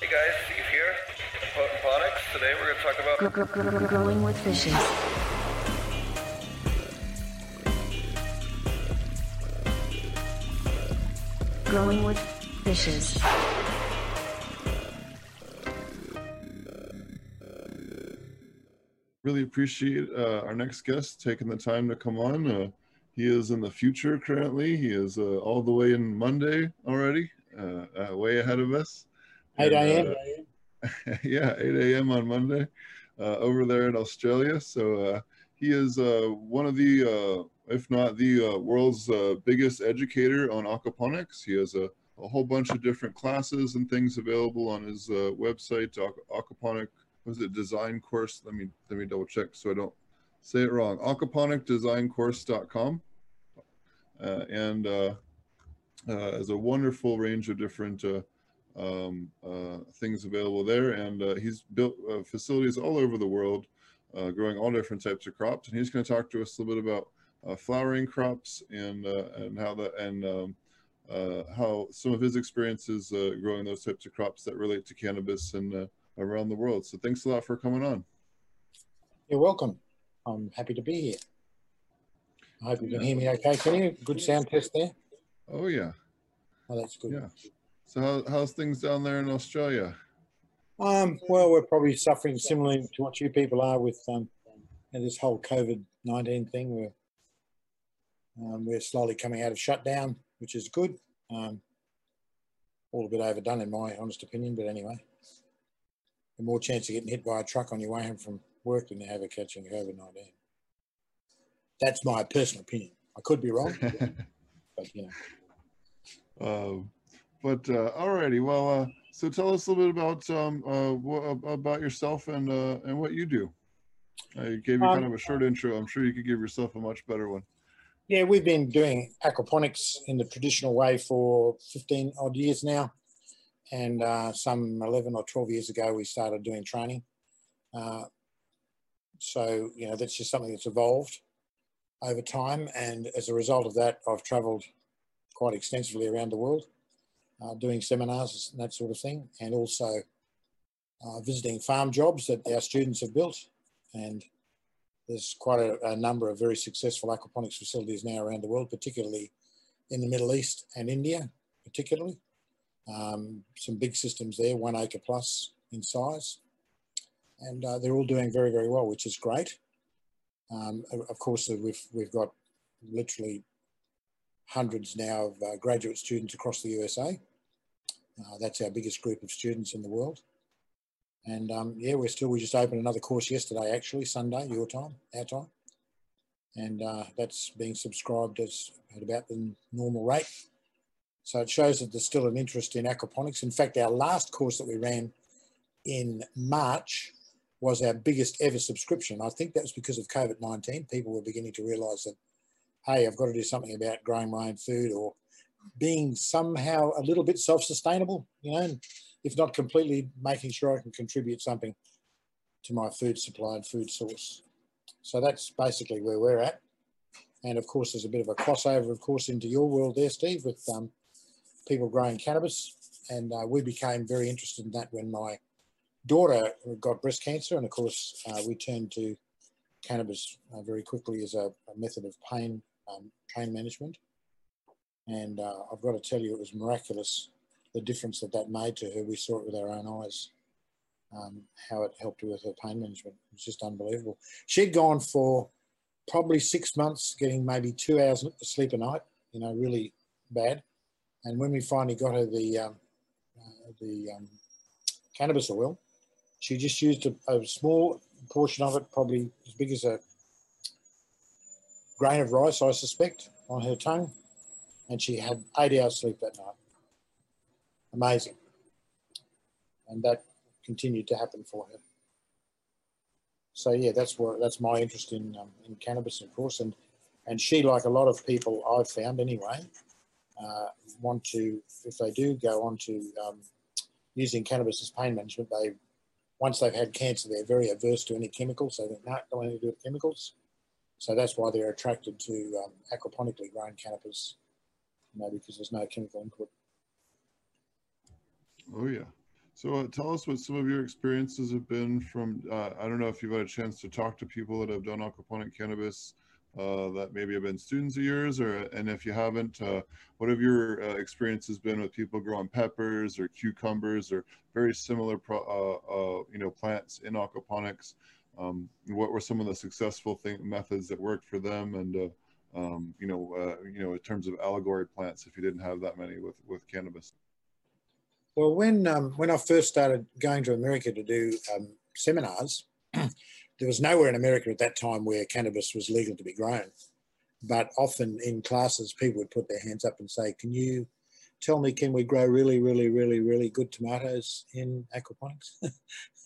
Hey guys, Steve here, Potent Ponics. Today we're going to talk about Gr- gr- gr- growing with fishes. Growing with fishes. really appreciate uh, our next guest taking the time to come on. Uh, he is in the future currently. He is uh, all the way in Monday already, uh, uh, way ahead of us. 8 a.m. uh, yeah, 8 a.m. on Monday uh, over there in Australia. So uh, he is uh, one of the, uh, if not the uh, world's uh, biggest educator on aquaponics. He has a, a whole bunch of different classes and things available on his uh, website, aqu- aquaponic was it design course let me let me double check so i don't say it wrong aquaponicdesigncourse.com uh, and uh, uh, has a wonderful range of different uh, um, uh, things available there and uh, he's built uh, facilities all over the world uh, growing all different types of crops and he's going to talk to us a little bit about uh, flowering crops and uh, and how that and um, uh, how some of his experiences uh, growing those types of crops that relate to cannabis and uh, around the world. So thanks a lot for coming on. You're welcome. I'm happy to be here. I hope you can hear me okay. Can you? Good sound test there? Oh yeah, Oh, that's good. yeah. So how, how's things down there in Australia? Um, well, we're probably suffering similarly to what you people are with um, you know, this whole COVID 19 thing. We're, um, we're slowly coming out of shutdown, which is good. Um, all a bit overdone, in my honest opinion, but anyway. The more chance of getting hit by a truck on your way home from work than you have of catching COVID 19. That's my personal opinion. I could be wrong, but you know. um, but uh, alrighty, well, uh, so tell us a little bit about um, uh, about yourself and uh, and what you do. I gave you kind Um, of a short intro. I'm sure you could give yourself a much better one. Yeah, we've been doing aquaponics in the traditional way for 15 odd years now. And uh, some 11 or 12 years ago, we started doing training. Uh, so, you know, that's just something that's evolved over time. And as a result of that, I've traveled quite extensively around the world uh, doing seminars and that sort of thing, and also uh, visiting farm jobs that our students have built. And there's quite a, a, number of very successful aquaponics facilities now around the world, particularly in the Middle East and India, particularly. Um, some big systems there, one acre plus in size. And uh, they're all doing very, very well, which is great. Um, of course, we've, we've got literally hundreds now of uh, graduate students across the USA. Uh, that's our biggest group of students in the world. And um, yeah, we're still, we just opened another course yesterday, actually, Sunday, your time, our time. And uh, that's being subscribed as at about the normal rate. So it shows that there's still an interest in aquaponics. In fact, our last course that we ran in March was our biggest ever subscription. I think that was because of COVID 19. People were beginning to realize that, hey, I've got to do something about growing my own food or being somehow a little bit self sustainable, you know, if not completely making sure I can contribute something to my food supply and food source. So that's basically where we're at. And of course, there's a bit of a crossover, of course, into your world there, Steve, with um, people growing cannabis. And uh, we became very interested in that when my daughter got breast cancer. And of course, uh, we turned to cannabis uh, very quickly as a, a method of pain, um, pain management. And uh, I've got to tell you, it was miraculous the difference that that made to her. We saw it with our own eyes, um, how it helped her with her pain management. It was just unbelievable. She'd gone for probably six months, getting maybe two hours of sleep a night, you know, really bad. And when we finally got her the um, uh, the um, cannabis oil, she just used a, a, small portion of it, probably as big as a grain of rice, I suspect, on her tongue, and she had eight hours sleep that night. Amazing, and that continued to happen for her. So yeah, that's where that's my interest in um, in cannabis, of course, and and she, like a lot of people I've found anyway, uh, want to if they do go on to um, using cannabis as pain management, they once they've had cancer, they're very averse to any chemicals. So they think, no, don't want anything to do with chemicals. So that's why they're attracted to um, aquaponically grown cannabis, know, because there's no chemical input. Oh yeah. So uh, tell us what some of your experiences have been from, uh, I don't know if you've had a chance to talk to people that have done aquaponic cannabis uh, that maybe have been students of yours, or and if you haven't, uh, what have your uh, experiences been with people growing peppers or cucumbers or very similar, pro, uh, you know, plants in aquaponics? Um, what were some of the successful thing, methods that worked for them, and um, you know, you know, in terms of allegory plants, if you didn't have that many with with cannabis? Well, when um, when I first started going to America to do um, seminars, there was nowhere in America at that time where cannabis was legal to be grown. But often in classes, people would put their hands up and say, "Can you tell me, can we grow really, really, really, really good tomatoes in aquaponics?"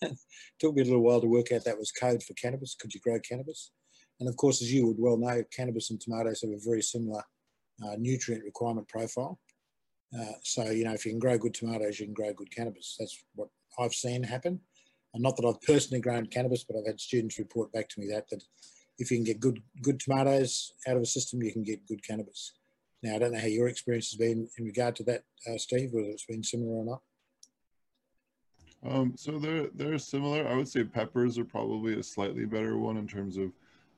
It Took me a little while to work out that was code for cannabis. Could you grow cannabis? And of course, as you would well know, cannabis and tomatoes have a very similar uh, nutrient requirement profile. Uh, so, you know, if you can grow good tomatoes, you can grow good cannabis. That's what I've seen happen. And not that I've personally grown cannabis, but I've had students report back to me that, that if you can get good good tomatoes out of a system, you can get good cannabis. Now, I don't know how your experience has been in regard to that, uh, Steve, whether it's been similar or not. Um, so they're they're similar. I would say peppers are probably a slightly better one in terms of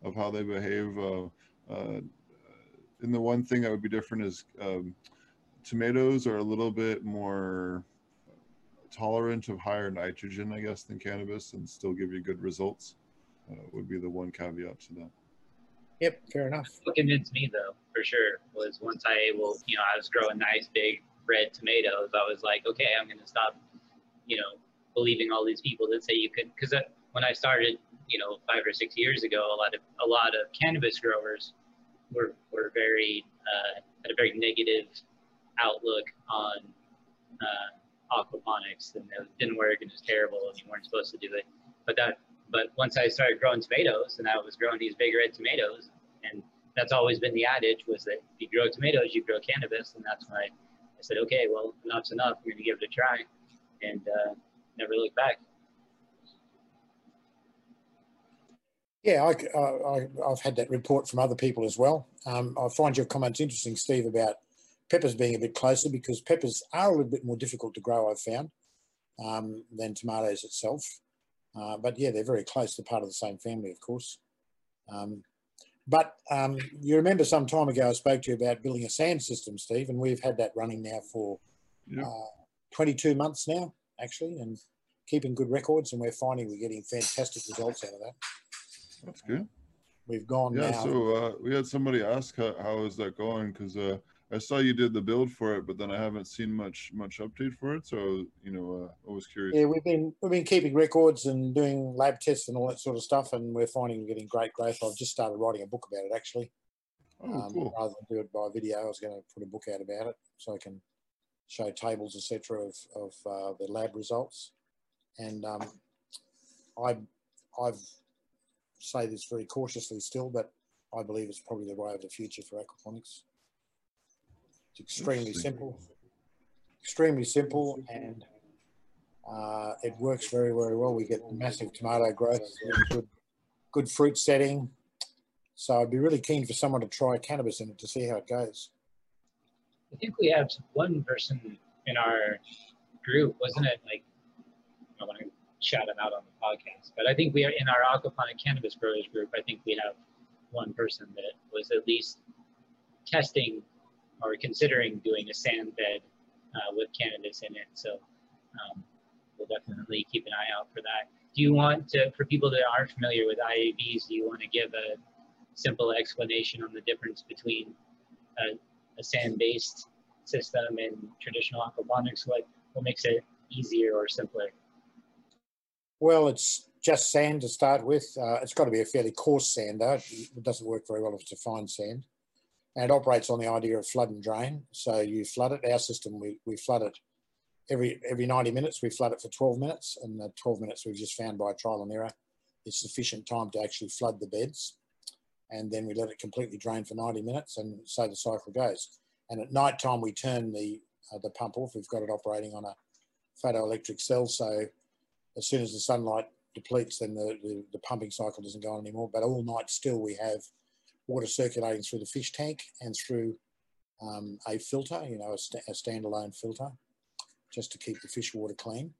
of how they behave. Uh, uh, and the one thing that would be different is um, tomatoes are a little bit more tolerant of higher nitrogen, I guess, than cannabis, and still give you good results. Uh, would be the one caveat to that. Yep, fair enough. What convinced me though, for sure, was once I able, you know, I was growing nice big red tomatoes. I was like, okay, I'm going to stop, you know, believing all these people that say you could, because when I started, you know, five or six years ago, a lot of a lot of cannabis growers were were very uh, had a very negative outlook on uh, aquaponics and it didn't work and it was terrible and you weren't supposed to do it. But that, but once I started growing tomatoes and I was growing these big red tomatoes, and that's always been the adage was that if you grow tomatoes, you grow cannabis, and that's when I, I said, okay, well, enough's enough. I'm going to give it a try, and uh, never look back. Yeah, I, I, have had that report from other people as well. Um, I find your comments interesting, Steve, about peppers being a bit closer because peppers are a little bit more difficult to grow, I've found, um, than tomatoes itself. Uh, but yeah, they're very close. They're part of the same family, of course. Um, but um, you remember some time ago I spoke to you about building a sand system, Steve, and we've had that running now for yeah. uh, 22 months now, actually, and keeping good records, and we're finding we're getting fantastic results out of that. That's good. We've gone yeah, now. so uh, we had somebody ask how, how is that going because uh, I saw you did the build for it, but then I haven't seen much much update for it. So you know, uh, I was curious. Yeah, we've been we've been keeping records and doing lab tests and all that sort of stuff, and we're finding we're getting great growth. I've just started writing a book about it actually. Oh, um, cool. Rather than do it by video, I was going to put a book out about it so I can show tables, etc., of of uh, the lab results. And um, I I've say this very cautiously still, but I believe it's probably the way of the future for aquaponics. It's extremely simple, extremely simple, and uh, it works very, very well. We get massive tomato growth, good, good fruit setting. So I'd be really keen for someone to try cannabis in it to see how it goes. I think we have one person in our group, wasn't it? Like, I want to shout them out on the podcast, but I think we are in our aquaponic cannabis growers group. I think we have one person that was at least testing or considering doing a sand bed uh, with cannabis in it. So um, we'll definitely keep an eye out for that. Do you want to, for people that aren't familiar with IAVs, do you want to give a simple explanation on the difference between a, a sand-based system and traditional aquaponics? What, what makes it easier or simpler? Well, it's just sand to start with. Uh, it's got to be a fairly coarse sand, though. It doesn't work very well if it's a fine sand and it operates on the idea of flood and drain. So you flood it. Our system, we, we flood it every every 90 minutes. We flood it for 12 minutes, and the 12 minutes we've just found by trial and error is sufficient time to actually flood the beds. And then we let it completely drain for 90 minutes, and so the cycle goes. And at night time, we turn the uh, the pump off. We've got it operating on a photoelectric cell, so as soon as the sunlight depletes, then the, the, the pumping cycle doesn't go on anymore. But all night still, we have water circulating through the fish tank and through um, a filter, you know, a, st a, standalone filter, just to keep the fish water clean.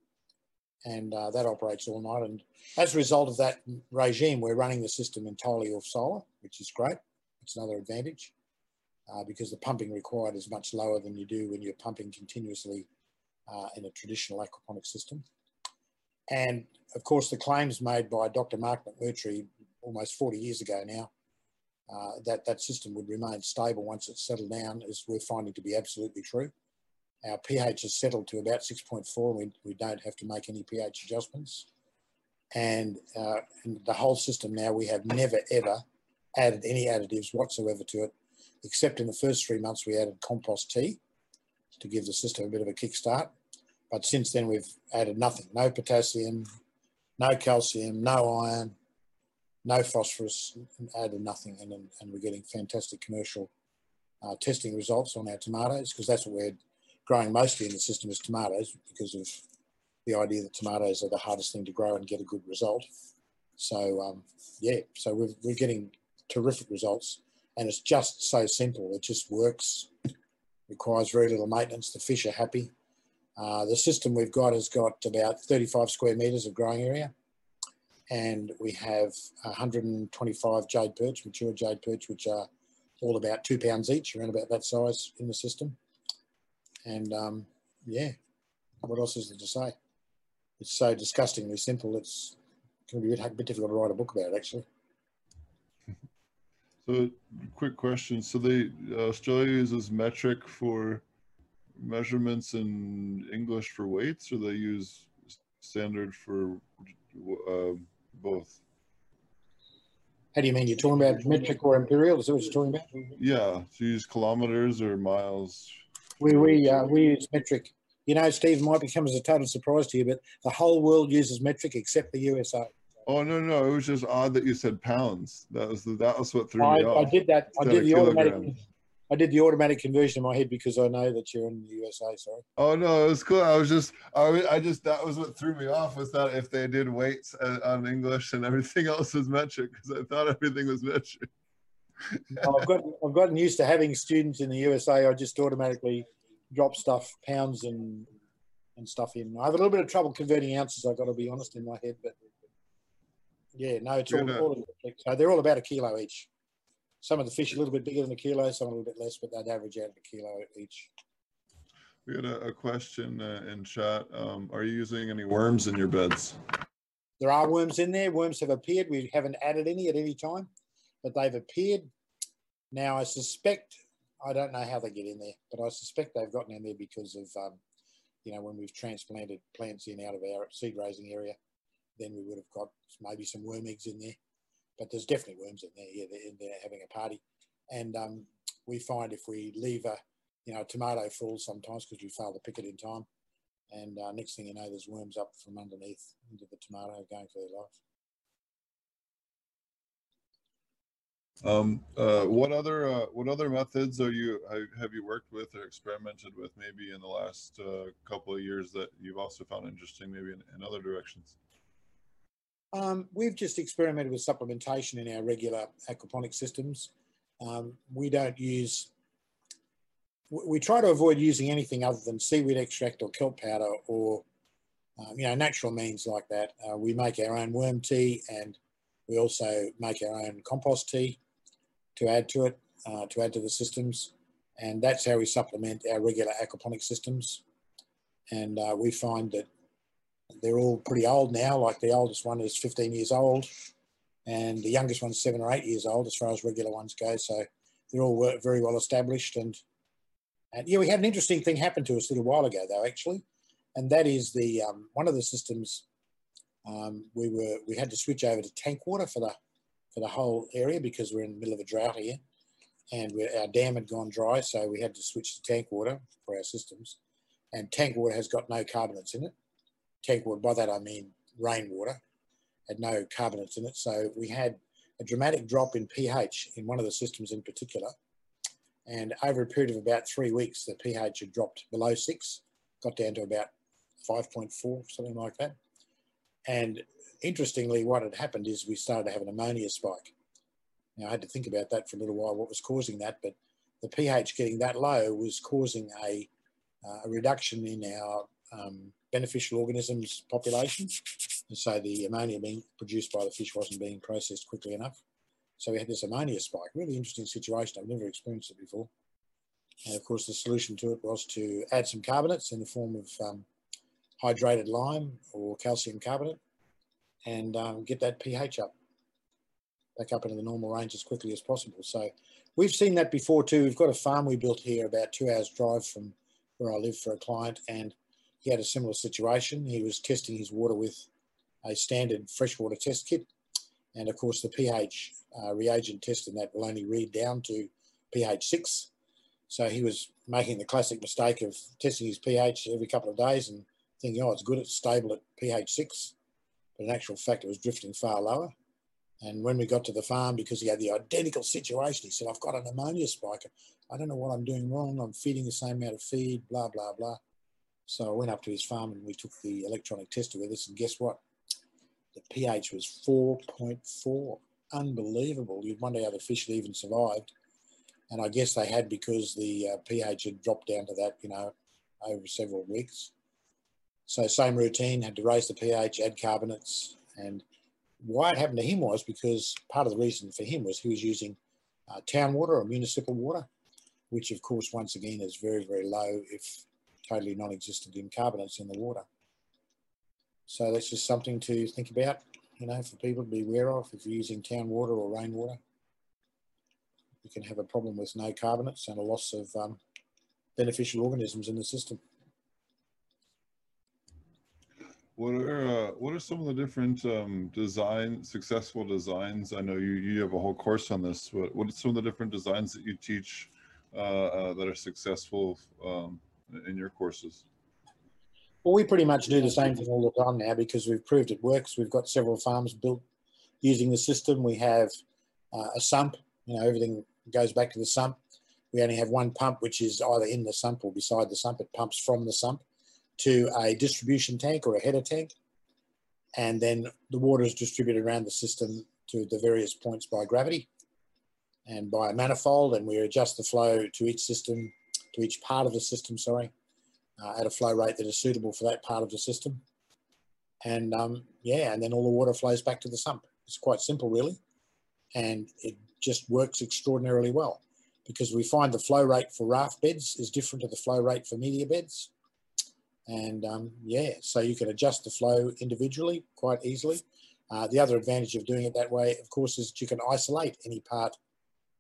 and uh, that operates all night. And as a result of that regime, we're running the system entirely off solar, which is great. It's another advantage uh, because the pumping required is much lower than you do when you're pumping continuously uh, in a traditional aquaponic system. And of course, the claims made by Dr. Mark McMurtry almost 40 years ago now uh, that that system would remain stable once it's settled down is we're finding to be absolutely true. Our pH has settled to about 6.4. We, we don't have to make any pH adjustments. And, uh, and the whole system now, we have never ever added any additives whatsoever to it, except in the first three months we added compost tea to give the system a bit of a kickstart. But since then we've added nothing, no potassium, no calcium, no iron, no phosphorus, added nothing. And, and we're getting fantastic commercial uh, testing results on our tomatoes because that's what we're growing mostly in the system is tomatoes because of the idea that tomatoes are the hardest thing to grow and get a good result. So um, yeah, so we're, we're getting terrific results and it's just so simple. It just works, requires very little maintenance. The fish are happy. Uh, the system we've got has got about 35 square metres of growing area and we have 125 jade perch, mature jade perch, which are all about two pounds each, around about that size in the system. And um, yeah, what else is there to say? It's so disgustingly simple. It's going to be a bit, difficult to write a book about, it, actually. So, quick question. So, they uh, Australia uses metric for measurements in English for weights, or they use standard for uh, both? How do you mean? You're talking about metric or imperial? Is that what you're talking about? Yeah. So, you use kilometers or miles we we uh, we use metric. You know, Steve might become as a total surprise to you, but the whole world uses metric except the USA. Oh no, no, it was just odd that you said pounds. That was the, that was what threw I, me off. I did that. I did the automatic. I did the automatic conversion in my head because I know that you're in the USA. Sorry. Oh no, it was cool. I was just, I, I just that was what threw me off was that if they did weights uh, on English and everything else was metric because I thought everything was metric. I've got I've gotten used to having students in the USA. I just automatically drop stuff, pounds and and stuff in. I have a little bit of trouble converting ounces. I've got to be honest in my head, but yeah, no, it's all, all so they're all about a kilo each. Some of the fish a little bit bigger than a kilo, some a little bit less, but they'd average out a kilo each. We had a, a question uh, in chat. Um, are you using any worms in your beds? There are worms in there. Worms have appeared. We haven't added any at any time, but they've appeared. Now, I suspect I don't know how they get in there, but I suspect they've gotten in there because of, um, you know, when we've transplanted plants in out of our seed raising area, then we would have got maybe some worm eggs in there. But there's definitely worms in there. Yeah, they're having a party. And um, we find if we leave a, you know, a tomato full sometimes because we fail to pick it in time, and uh, next thing you know, there's worms up from underneath into the tomato going for their life. Um, uh, what other uh, what other methods are you have you worked with or experimented with maybe in the last uh, couple of years that you've also found interesting maybe in, in other directions? Um, we've just experimented with supplementation in our regular aquaponic systems. Um, we don't use we try to avoid using anything other than seaweed extract or kelp powder or um, you know natural means like that. Uh, we make our own worm tea and we also make our own compost tea to add to it, uh, to add to the systems. And that's how we supplement our regular aquaponic systems. And uh, we find that they're all pretty old now, like the oldest one is 15 years old and the youngest one's seven or eight years old as far as regular ones go. So they're all very well established. And, and yeah, we had an interesting thing happen to us a little while ago though, actually. And that is the, um, one of the systems um, we were, we had to switch over to tank water for the for the whole area because we're in the middle of a drought here and our dam had gone dry, so we had to switch to tank water for our systems. And tank water has got no carbonates in it. Tank water, by that I mean rainwater, had no carbonates in it. So we had a dramatic drop in pH in one of the systems in particular. And over a period of about three weeks, the pH had dropped below six, got down to about 5.4, something like that. And interestingly, what had happened is we started to have an ammonia spike. Now, I had to think about that for a little while, what was causing that, but the pH getting that low was causing a, uh, a reduction in our um, beneficial organisms population. And so the ammonia being produced by the fish wasn't being processed quickly enough. So we had this ammonia spike. Really interesting situation. I've never experienced it before. And of course, the solution to it was to add some carbonates in the form of um, hydrated lime or calcium carbonate and um, get that pH up, back up into the normal range as quickly as possible. So we've seen that before too. We've got a farm we built here about two hours drive from where I live for a client and he had a similar situation. He was testing his water with a standard freshwater test kit. And of course, the pH uh, reagent test in that will only read down to pH 6. So he was making the classic mistake of testing his pH every couple of days and thinking, oh, it's good, it's stable at pH 6. But in actual fact, it was drifting far lower. And when we got to the farm, because he had the identical situation, he said, I've got an ammonia spike. I don't know what I'm doing wrong. I'm feeding the same amount of feed, blah, blah, blah. So I went up to his farm and we took the electronic tester with us. And guess what? The pH was 4.4. Unbelievable. You'd wonder how the fish had even survived. And I guess they had because the uh, pH had dropped down to that, you know, over several weeks. So same routine, had to raise the pH, add carbonates. And why it happened to him was because part of the reason for him was he was using uh, town water or municipal water, which of course, once again, is very, very low, if totally non-existent in carbonates in the water. So that's just something to think about, you know, for people to be aware of if you're using town water or rainwater. You can have a problem with no carbonates and a loss of um, beneficial organisms in the system. What are uh, what are some of the different um, design successful designs? I know you you have a whole course on this. What what are some of the different designs that you teach uh, uh, that are successful um, in your courses? Well, we pretty much do the same thing all the time now because we've proved it works. We've got several farms built using the system. We have uh, a sump. You know, everything goes back to the sump. We only have one pump, which is either in the sump or beside the sump. It pumps from the sump to a distribution tank or a header tank. And then the water is distributed around the system to the various points by gravity and by a manifold. And we adjust the flow to each system, to each part of the system, sorry, uh, at a flow rate that is suitable for that part of the system. And um, yeah, and then all the water flows back to the sump. It's quite simple, really. And it just works extraordinarily well because we find the flow rate for raft beds is different to the flow rate for media beds. And um, yeah, so you can adjust the flow individually quite easily. Uh, the other advantage of doing it that way, of course, is that you can isolate any part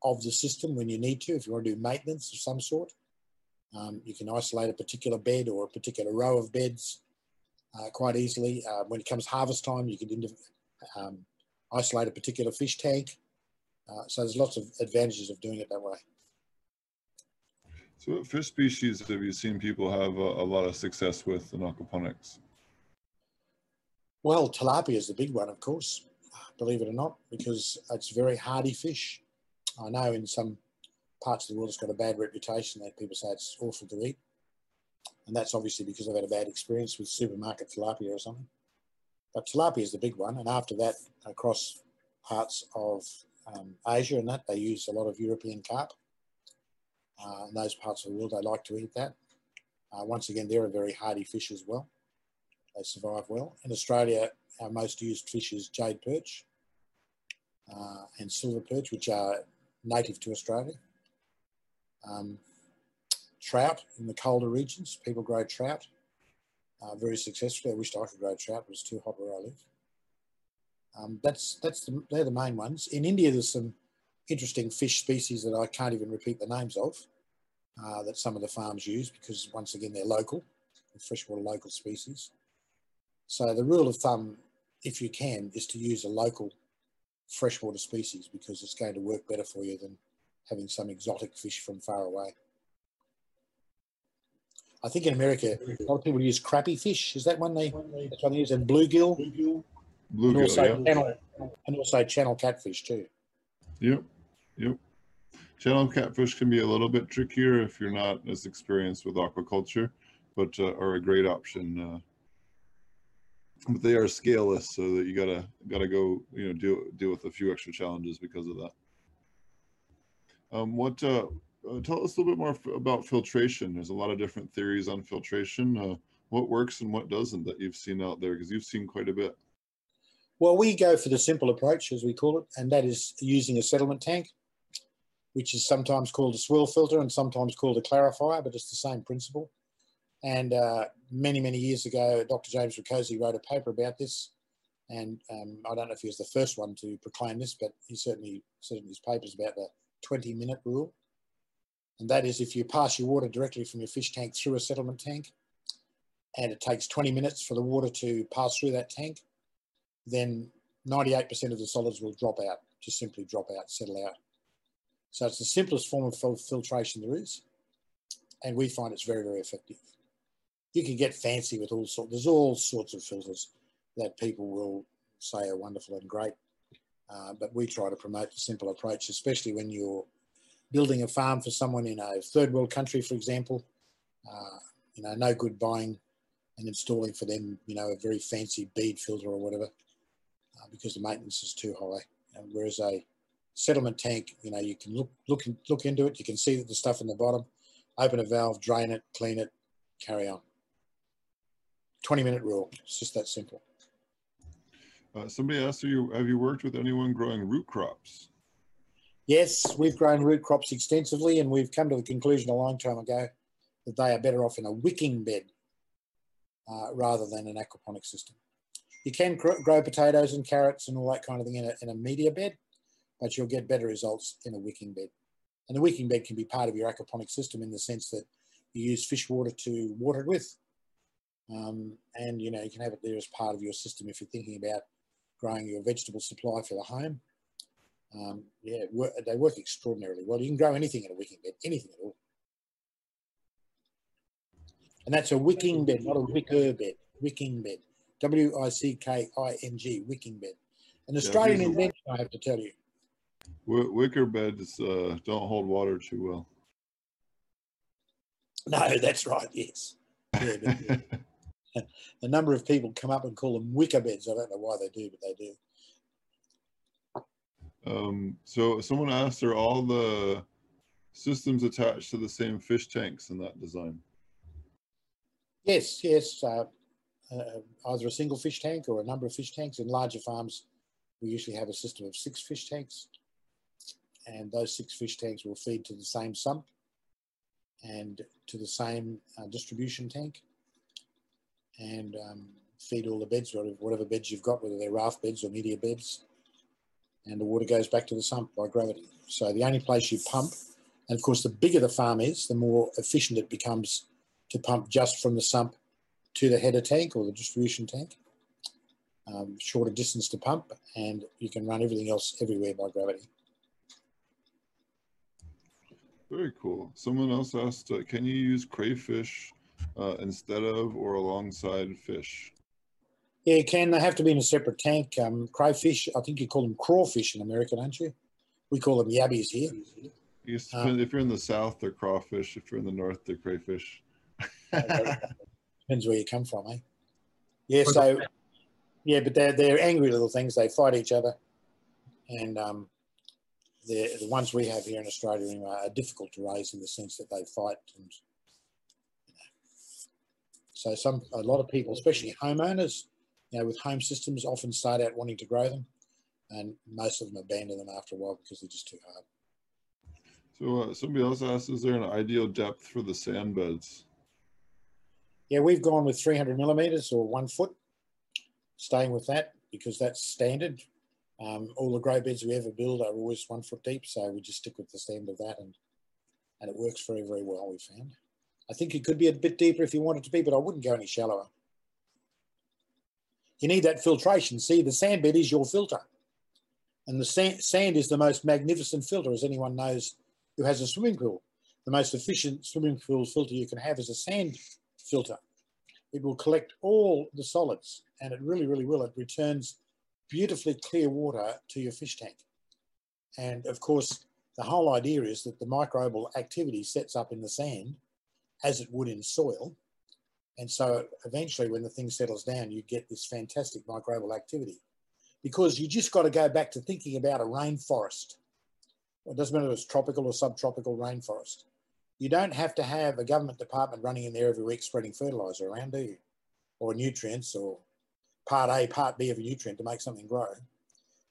of the system when you need to. If you want to do maintenance of some sort, um, you can isolate a particular bed or a particular row of beds uh, quite easily. Uh, when it comes harvest time, you can um, isolate a particular fish tank. Uh, so there's lots of advantages of doing it that way. So what fish species have you seen people have a, a lot of success with in aquaponics? Well, tilapia is the big one, of course, believe it or not, because it's a very hardy fish. I know in some parts of the world it's got a bad reputation that people say it's awful to eat. And that's obviously because they've had a bad experience with supermarket tilapia or something. But tilapia is the big one. And after that, across parts of um, Asia and that, they use a lot of European carp. Uh, in those parts of the world, they like to eat that. Uh, once again, they're a very hardy fish as well. They survive well. In Australia, our most used fish is jade perch uh, and silver perch, which are native to Australia. Um, trout in the colder regions, people grow trout uh, very successfully. I wished I could grow trout, but it's too hot where I live. Um, that's that's the, they're the main ones. In India, there's some interesting fish species that I can't even repeat the names of uh, that some of the farms use because once again they're local, freshwater local species. So the rule of thumb, if you can, is to use a local freshwater species because it's going to work better for you than having some exotic fish from far away. I think in America, a lot of people use crappie fish. Is that one they, that's one they use? And bluegill. Bluegill, and, also yeah. channel, and also channel catfish too. Yep, yep. Channel catfish can be a little bit trickier if you're not as experienced with aquaculture, but uh, are a great option. Uh, but they are scaleless, so that you gotta gotta go, you know, deal deal with a few extra challenges because of that. Um, what uh, uh, tell us a little bit more about filtration? There's a lot of different theories on filtration. Uh, what works and what doesn't that you've seen out there? Because you've seen quite a bit. Well, we go for the simple approach, as we call it, and that is using a settlement tank, which is sometimes called a swirl filter and sometimes called a clarifier, but it's the same principle. And uh, many, many years ago, Dr. James Rakocy wrote a paper about this. And um, I don't know if he was the first one to proclaim this, but he certainly said in his papers about the 20 minute rule. And that is if you pass your water directly from your fish tank through a settlement tank, and it takes 20 minutes for the water to pass through that tank, then 98% of the solids will drop out, just simply drop out, settle out. So it's the simplest form of fil- filtration there is. And we find it's very, very effective. You can get fancy with all sorts, there's all sorts of filters that people will say are wonderful and great. Uh, but we try to promote the simple approach, especially when you're building a farm for someone in a third world country, for example. Uh, you know, no good buying and installing for them, you know, a very fancy bead filter or whatever, uh, because the maintenance is too high. And whereas a settlement tank, you know, you can look look look into it, you can see the stuff in the bottom, open a valve, drain it, clean it, carry on. 20 minute rule. It's just that simple. Uh, somebody asked you, have you worked with anyone growing root crops? Yes, we've grown root crops extensively, and we've come to the conclusion a long time ago that they are better off in a wicking bed uh, rather than an aquaponic system. You can gr- grow potatoes and carrots and all that kind of thing in a, in a media bed, but you'll get better results in a wicking bed. And the wicking bed can be part of your aquaponic system in the sense that you use fish water to water it with. Um, and you know you can have it there as part of your system if you're thinking about growing your vegetable supply for the home. Um, yeah, wor- they work extraordinarily well. You can grow anything in a wicking bed, anything at all. And that's a wicking bed, not a wicker bed. Wicking bed. W I C K I N G, wicking bed. An Australian are- invention, I have to tell you. Wi- Wicker beds uh, don't hold water too well. No, that's right, yes. Yeah, but a number of people come up and call them wicker beds. I don't know why they do, but they do. Um, so someone asked, are all the systems attached to the same fish tanks in that design? Yes, yes. Uh, uh, either a single fish tank or a number of fish tanks. In larger farms, we usually have a system of six fish tanks. And those six fish tanks will feed to the same sump and to the same uh, distribution tank and um, feed all the beds, whatever, beds you've got, whether they're raft beds or media beds. And the water goes back to the sump by gravity. So the only place you pump, and of course, the bigger the farm is, the more efficient it becomes to pump just from the sump to the header tank or the distribution tank. Um, shorter distance to pump, and you can run everything else everywhere by gravity. Very cool. Someone else asked, uh, can you use crayfish uh, instead of or alongside fish? Yeah, you can. They have to be in a separate tank. Um, crayfish, I think you call them crawfish in America, don't you? We call them yabbies here. I guess Uh, if you're in the south, they're crawfish. If you're in the north, they're crayfish. Depends where you come from, eh? Yeah, so yeah, but they're they're angry little things. They fight each other, and um, the the ones we have here in Australia anyway, are difficult to raise in the sense that they fight and. So some a lot of people, especially homeowners, you know, with home systems, often start out wanting to grow them, and most of them abandon them after a while because they're just too hard. So uh, somebody else asked, is there an ideal depth for the sand beds? Yeah, we've gone with 300 millimeters or one foot, staying with that because that's standard. Um, all the grow beds we ever build are always one foot deep, so we just stick with the standard of that, and and it works very very well. We found. I think it could be a bit deeper if you wanted to be, but I wouldn't go any shallower. You need that filtration. See, the sand bed is your filter, and the sand, sand is the most magnificent filter, as anyone knows who has a swimming pool. The most efficient swimming pool filter you can have is a sand filter. It will collect all the solids and it really, really will. It returns beautifully clear water to your fish tank. And of course, the whole idea is that the microbial activity sets up in the sand as it would in soil. And so eventually, when the thing settles down, you get this fantastic microbial activity because you just got to go back to thinking about a rainforest. It doesn't matter if it's tropical or subtropical rainforest you don't have to have a government department running in there every week spreading fertilizer around, do you? Or nutrients or part A, part B of a nutrient to make something grow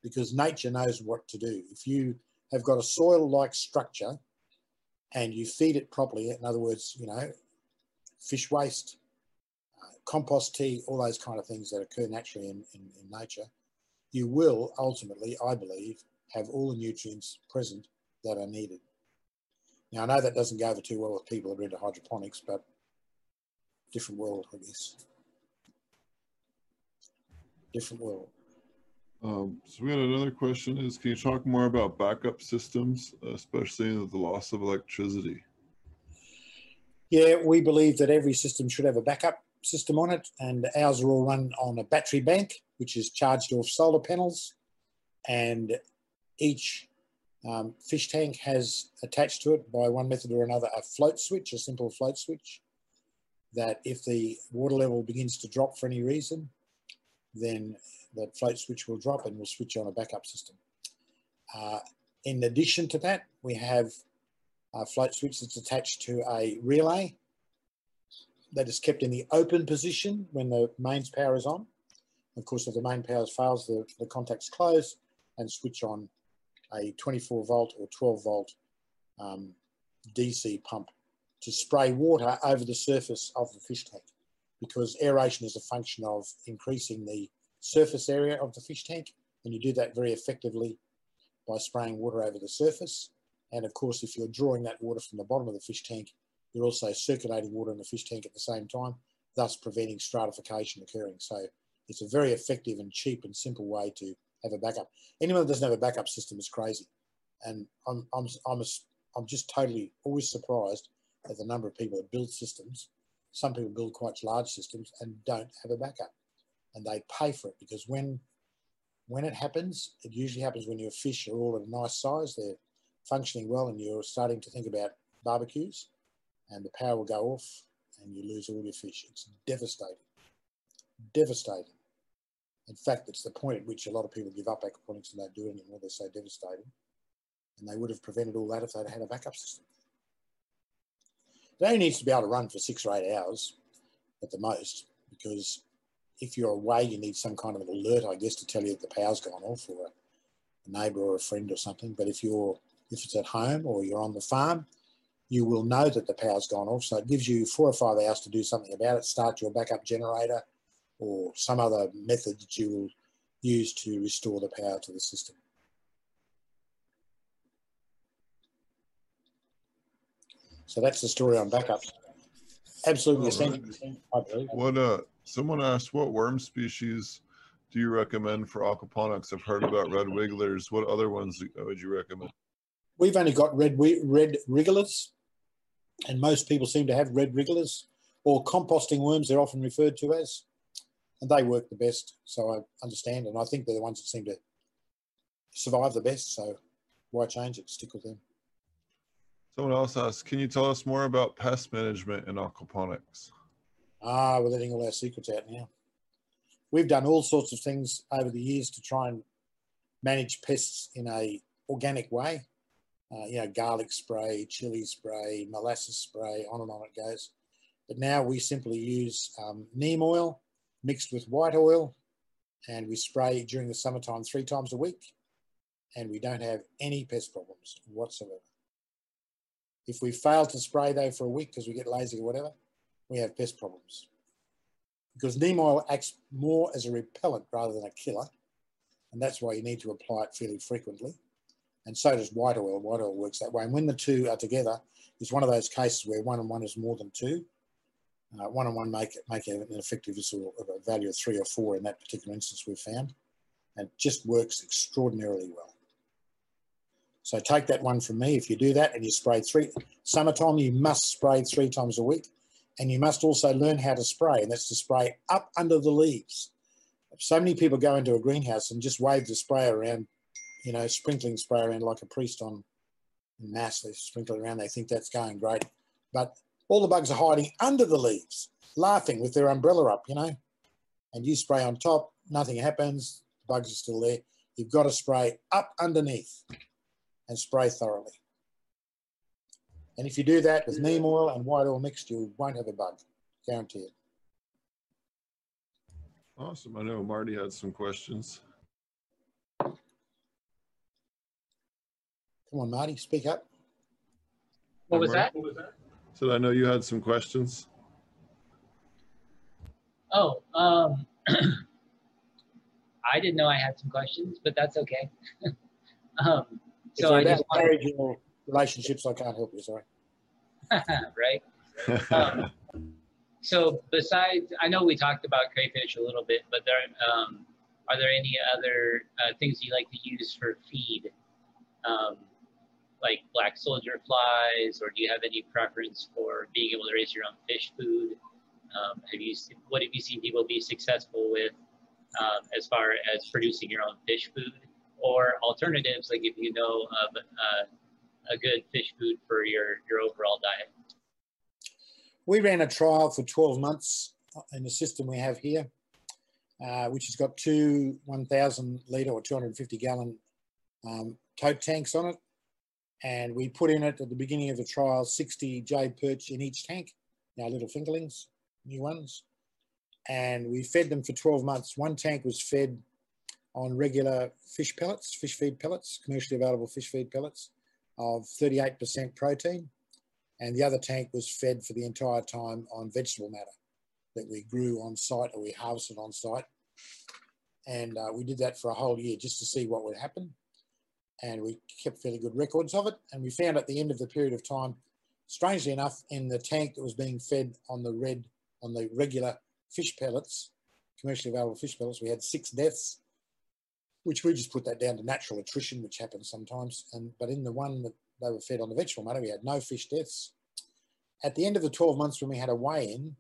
because nature knows what to do. If you have got a soil like structure and you feed it properly, in other words, you know, fish waste, uh, compost tea, all those kind of things that occur naturally in, in, in nature, you will ultimately, I believe, have all the nutrients present that are needed. Now, I know that doesn't go over too well with people who are into hydroponics, but different world, I guess. Different world. Um, so we had another question is, can you talk more about backup systems, especially the loss of electricity? Yeah, we believe that every system should have a backup system on it, and ours are all run on a battery bank, which is charged off solar panels, and each um, fish tank has attached to it by one method or another a float switch, a simple float switch, that if the water level begins to drop for any reason, then the float switch will drop and we'll switch on a backup system. Uh, in addition to that, we have a float switch that's attached to a relay that is kept in the open position when the mains power is on. Of course, if the main power fails, the, the contacts close and switch on a 24 volt or 12 volt um, DC pump to spray water over the surface of the fish tank because aeration is a function of increasing the surface area of the fish tank and you do that very effectively by spraying water over the surface. And of course, if you're drawing that water from the bottom of the fish tank, you're also circulating water in the fish tank at the same time, thus preventing stratification occurring. So it's a very effective and cheap and simple way to have a backup. Anyone that doesn't have a backup system is crazy. And I'm, I'm, I'm, a, I'm just totally always surprised at the number of people that build systems. Some people build quite large systems and don't have a backup. And they pay for it because when when it happens, it usually happens when your fish are all at a nice size, they're functioning well, and you're starting to think about barbecues, and the power will go off and you lose all your fish. It's devastating. Devastating. In fact, it's the point at which a lot of people give up aquaponics and don't do it anymore. They're so devastated. And they would have prevented all that if they'd had a backup system. It only needs to be able to run for six or eight hours at the most, because if you're away, you need some kind of an alert, I guess, to tell you that the power's gone off or a neighbour or a friend or something. But if you're if it's at home or you're on the farm, you will know that the power's gone off. So it gives you four or five hours to do something about it, start your backup generator, or some other method that you will use to restore the power to the system. So that's the story on backups. Absolutely essential, I believe. What uh, someone asked, what worm species do you recommend for aquaponics? I've heard about red wigglers. What other ones would you recommend? We've only got red red wrigglers, and most people seem to have red wrigglers or composting worms. They're often referred to as and they work the best. So I understand, and I think they're the ones that seem to survive the best. So why change it? Stick with them. Someone else asked, can you tell us more about pest management in aquaponics? Ah, we're letting all our secrets out now. We've done all sorts of things over the years to try and manage pests in a organic way. Uh, you know, garlic spray, chili spray, molasses spray, on and on it goes. But now we simply use um, neem oil mixed with white oil and we spray during the summertime three times a week and we don't have any pest problems whatsoever. If we fail to spray though for a week because we get lazy or whatever, we have pest problems. Because neem oil acts more as a repellent rather than a killer, and that's why you need to apply it fairly frequently. And so does white oil. White oil works that way. And when the two are together, it's one of those cases where one and one is more than two, uh, one on one make it, make an effectiveness of a value of three or four in that particular instance we've found, and just works extraordinarily well. So take that one from me. If you do that and you spray three, summertime you must spray three times a week, and you must also learn how to spray, and that's to spray up under the leaves. So many people go into a greenhouse and just wave the spray around, you know, sprinkling spray around like a priest on mass. They sprinkle it around. They think that's going great, but all the bugs are hiding under the leaves, laughing with their umbrella up, you know. And you spray on top, nothing happens, the bugs are still there. You've got to spray up underneath and spray thoroughly. And if you do that with neem oil and white oil mixed, you won't have a bug, guarantee it. Awesome. I know Marty had some questions. Come on, Marty, speak up. What was Mark? that? Said I know you had some questions. Oh, um, I didn't know I had some questions, but that's okay. um, so I just wanted, marriage or relationships, I can't help you, sorry. right? Um, so besides, I know we talked about crayfish a little bit, but there, um, are there any other uh, things you like to use for feed, um, like black soldier flies, or do you have any preference for being able to raise your own fish food? Um, have you se- what have you seen people be successful with um, as far as producing your own fish food, or alternatives like if you know of uh, a good fish food for your your overall diet? We ran a trial for 12 months in the system we have here, uh, which has got two 1,000 litre or 250 gallon um, tote tanks on it. And we put in it at the beginning of the trial 60 jade perch in each tank, our little fingerlings, new ones. And we fed them for 12 months. One tank was fed on regular fish pellets, fish feed pellets, commercially available fish feed pellets of 38% protein and the other tank was fed for the entire time on vegetable matter that we grew on site or we harvested on site. And uh, we did that for a whole year just to see what would happen. And we kept fairly good records of it. And we found at the end of the period of time, strangely enough, in the tank that was being fed on the red, on the regular fish pellets, commercially available fish pellets, we had six deaths, which we just put that down to natural attrition, which happens sometimes. And but in the one that they were fed on the vegetable matter. We had no fish deaths. At the end of the 12 months when we had a weigh-in,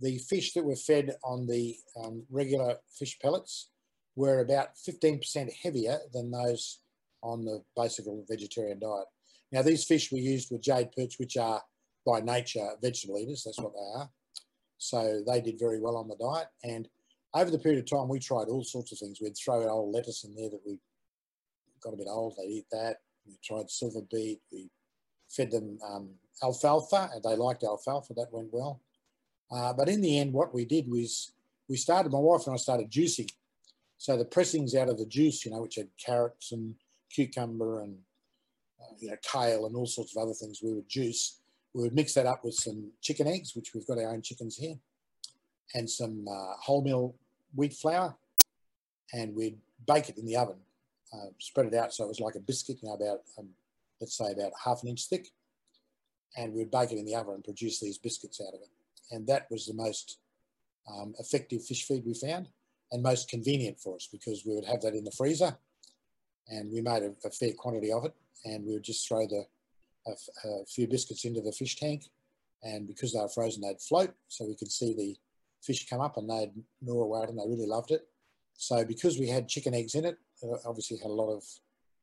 the fish that were fed on the um, regular fish pellets were about 15% heavier than those on the basic vegetarian diet. Now, these fish we used were jade perch, which are by nature vegetable eaters. That's what they are. So they did very well on the diet. And over the period of time, we tried all sorts of things. We'd throw old lettuce in there that we got a bit old. They'd eat that. We tried silver beet. We fed them um, alfalfa, and they liked alfalfa. That went well. Uh, but in the end, what we did was we started. My wife and I started juicing. So the pressings out of the juice, you know, which had carrots and cucumber and uh, you know kale and all sorts of other things, we would juice. We would mix that up with some chicken eggs, which we've got our own chickens here, and some uh, wholemeal wheat flour, and we'd bake it in the oven uh, spread it out so it was like a biscuit, you know, about um, let's say about half an inch thick, and we'd bake it in the oven and produce these biscuits out of it. And that was the most um, effective fish feed we found, and most convenient for us because we would have that in the freezer, and we made a, a fair quantity of it, and we would just throw the a, a few biscuits into the fish tank, and because they were frozen, they'd float, so we could see the fish come up, and they'd gnaw away at. They really loved it. So because we had chicken eggs in it, uh, obviously had a lot of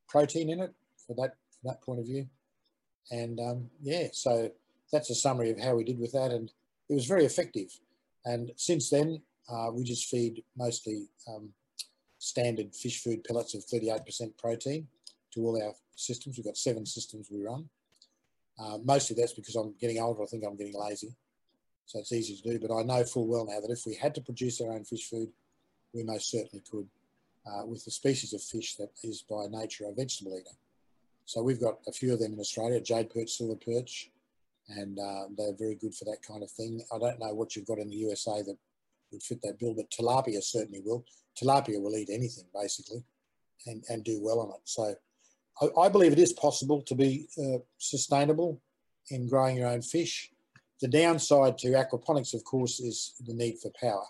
protein in it for that from that point of view. And um, yeah, so that's a summary of how we did with that, and it was very effective. And since then, uh, we just feed mostly um, standard fish food pellets of 38% protein to all our systems. We've got seven systems we run. Uh, mostly that's because I'm getting older. I think I'm getting lazy. So it's easy to do. But I know full well now that if we had to produce our own fish food, we most certainly could uh, with the species of fish that is by nature a vegetable eater. So we've got a few of them in Australia, jade perch, silver perch, and uh, they're very good for that kind of thing. I don't know what you've got in the USA that would fit that bill, but tilapia certainly will. Tilapia will eat anything basically and, and do well on it. So I, I believe it is possible to be uh, sustainable in growing your own fish. The downside to aquaponics, of course, is the need for power.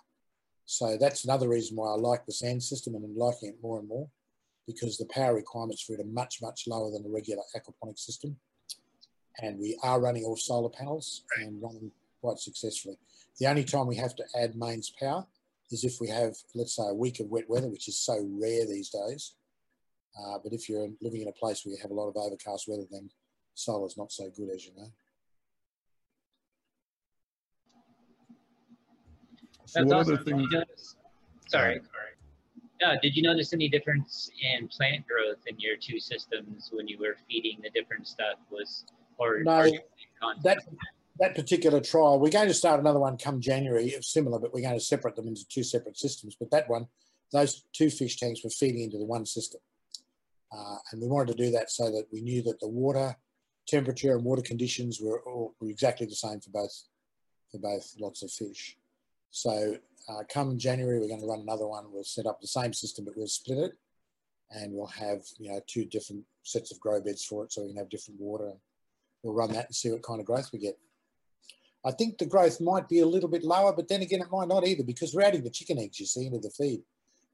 So that's another reason why I like the sand system and I'm liking it more and more because the power requirements for it are much, much lower than a regular aquaponic system. And we are running off solar panels and running quite successfully. The only time we have to add mains power is if we have, let's say, a week of wet weather, which is so rare these days. Uh, but if you're living in a place where you have a lot of overcast weather, then solar's not so good, as you know. So That's what awesome. other Did things? notice- Sorry. Yeah, did you notice any difference in plant growth in your two systems when you were feeding the different stuff? Was Or No, are you content? that that particular trial, we're going to start another one come January, similar, but we're going to separate them into two separate systems. But that one, those two fish tanks were feeding into the one system, uh, and we wanted to do that so that we knew that the water temperature and water conditions were all were exactly the same for both for both lots of fish. So uh, come January, we're going to run another one. We'll set up the same system, but we'll split it, and we'll have you know two different sets of grow beds for it, so we can have different water. We'll run that and see what kind of growth we get. I think the growth might be a little bit lower, but then again, it might not either because we're adding the chicken eggs, you see, into the feed,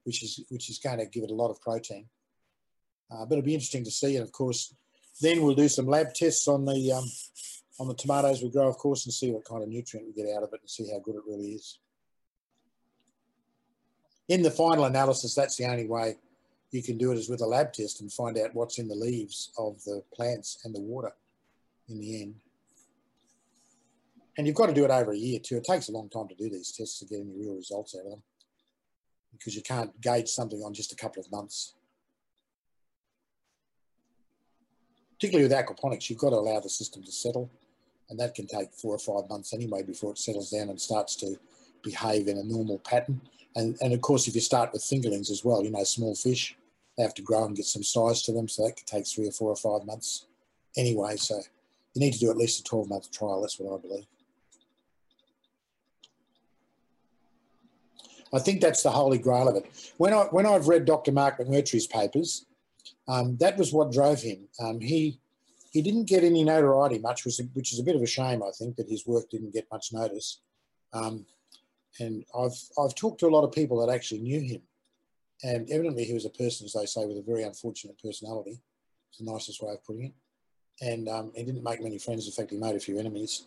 which is which is going to give it a lot of protein. Uh, but it'll be interesting to see, and of course, then we'll do some lab tests on the um, on the tomatoes we grow, of course, and see what kind of nutrient we get out of it, and see how good it really is. In the final analysis, that's the only way you can do it is with a lab test and find out what's in the leaves of the plants and the water in the end. And you've got to do it over a year too. It takes a long time to do these tests to get any real results out of them because you can't gauge something on just a couple of months. Particularly with aquaponics, you've got to allow the system to settle, and that can take four or five months anyway before it settles down and starts to behave in a normal pattern. And, and of course, if you start with fingerlings as well, you know, small fish, they have to grow and get some size to them, so that could take three or four or five months anyway. So you need to do at least a 12 month trial, that's what I believe. I think that's the holy grail of it. When I when I've read Dr. Mark McMurtry's papers, um, that was what drove him. Um, he he didn't get any notoriety much, which, is a bit of a shame. I think that his work didn't get much notice. Um, and I've I've talked to a lot of people that actually knew him, and evidently he was a person, as they say, with a very unfortunate personality. It's the nicest way of putting it. And um, he didn't make many friends. In fact, he made a few enemies.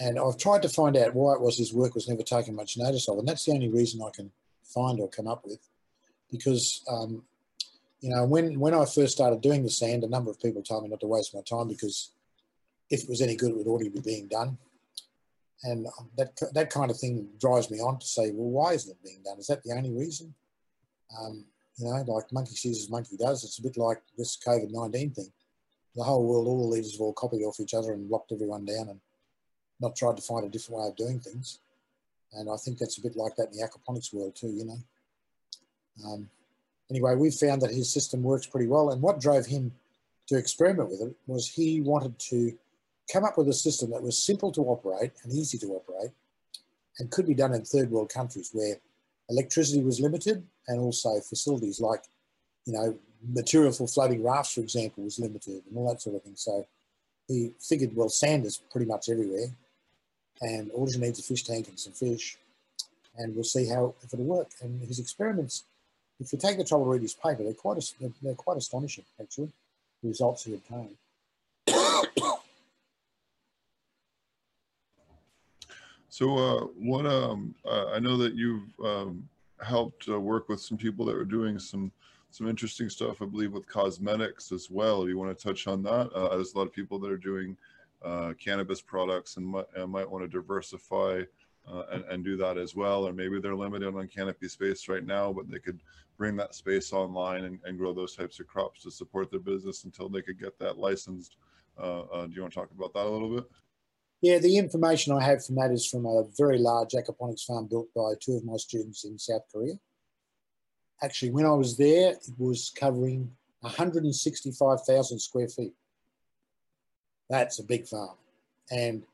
And I've tried to find out why it was his work was never taken much notice of, and that's the only reason I can find or come up with, because um, you know when when I first started doing the sand, a number of people told me not to waste my time because if it was any good, it would already be being done, and that that kind of thing drives me on to say, well, why isn't it being done? Is that the only reason? Um, you know, like monkey sees as monkey does. It's a bit like this COVID nineteen thing. The whole world, all the leaders have all copied off each other and locked everyone down and not tried to find a different way of doing things. And I think that's a bit like that in the aquaponics world too, you know. Um, anyway, we found that his system works pretty well. And what drove him to experiment with it was he wanted to come up with a system that was simple to operate and easy to operate and could be done in third world countries where electricity was limited and also facilities like, you know, material for floating rafts, for example, was limited and all that sort of thing. So he figured, well, sand is pretty much everywhere and all you needs a fish tank and some fish, and we'll see how if it'll work. And his experiments, if you take the trouble to read his paper, they're quite they're quite astonishing actually. The results he obtained. So, uh, what um, uh, I know that you've um, helped uh, work with some people that are doing some some interesting stuff, I believe, with cosmetics as well. Do you want to touch on that? Uh, there's a lot of people that are doing uh, cannabis products and might, uh, might want to diversify uh, and, and, do that as well. Or maybe they're limited on canopy space right now, but they could bring that space online and, and grow those types of crops to support their business until they could get that licensed. Do you want to talk about that a little bit? Yeah, the information I have from that is from a very large aquaponics farm built by two of my students in South Korea. Actually, when I was there, it was covering 165,000 square feet. That's a big farm. And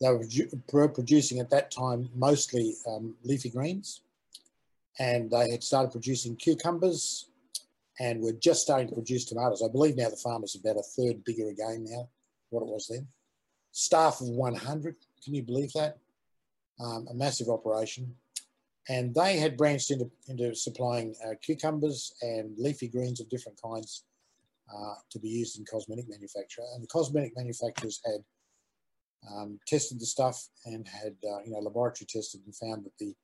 they were producing at that time mostly um, leafy greens. And they had started producing cucumbers and we're just starting to produce tomatoes. I believe now the farm is about a third bigger again now, what it was then. Staff of 100, can you believe that? Um, a massive operation. And they had branched into, into supplying uh, cucumbers and leafy greens of different kinds uh, to be used in cosmetic manufacture. And the cosmetic manufacturers had um, tested the stuff and had, uh, you know, laboratory tested and found that the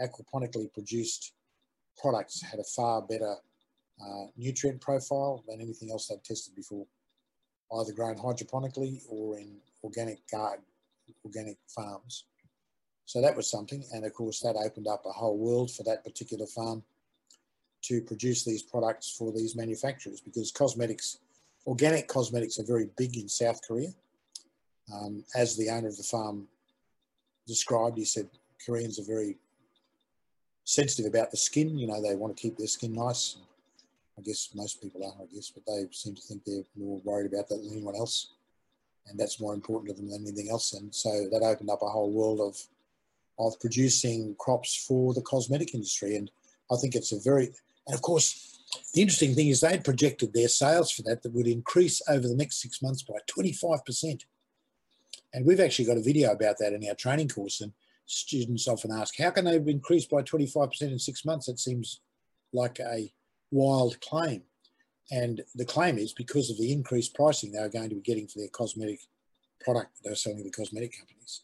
aquaponically produced products had a far better uh, nutrient profile than anything else they'd tested before, either grown hydroponically or in organic garden, organic farms. So that was something. And of course, that opened up a whole world for that particular farm to produce these products for these manufacturers because cosmetics, organic cosmetics are very big in South Korea. Um, as the owner of the farm described, he said Koreans are very sensitive about the skin. You know, they want to keep their skin nice. I guess most people are, I guess, but they seem to think they're more worried about that than anyone else. And that's more important to them than anything else. And so that opened up a whole world of of producing crops for the cosmetic industry. And I think it's a very, and of course, the interesting thing is they'd projected their sales for that that would increase over the next six months by 25%. And we've actually got a video about that in our training course. And students often ask, how can they have increased by 25% in six months? That seems like a wild claim. And the claim is because of the increased pricing they are going to be getting for their cosmetic product they're selling to the cosmetic companies.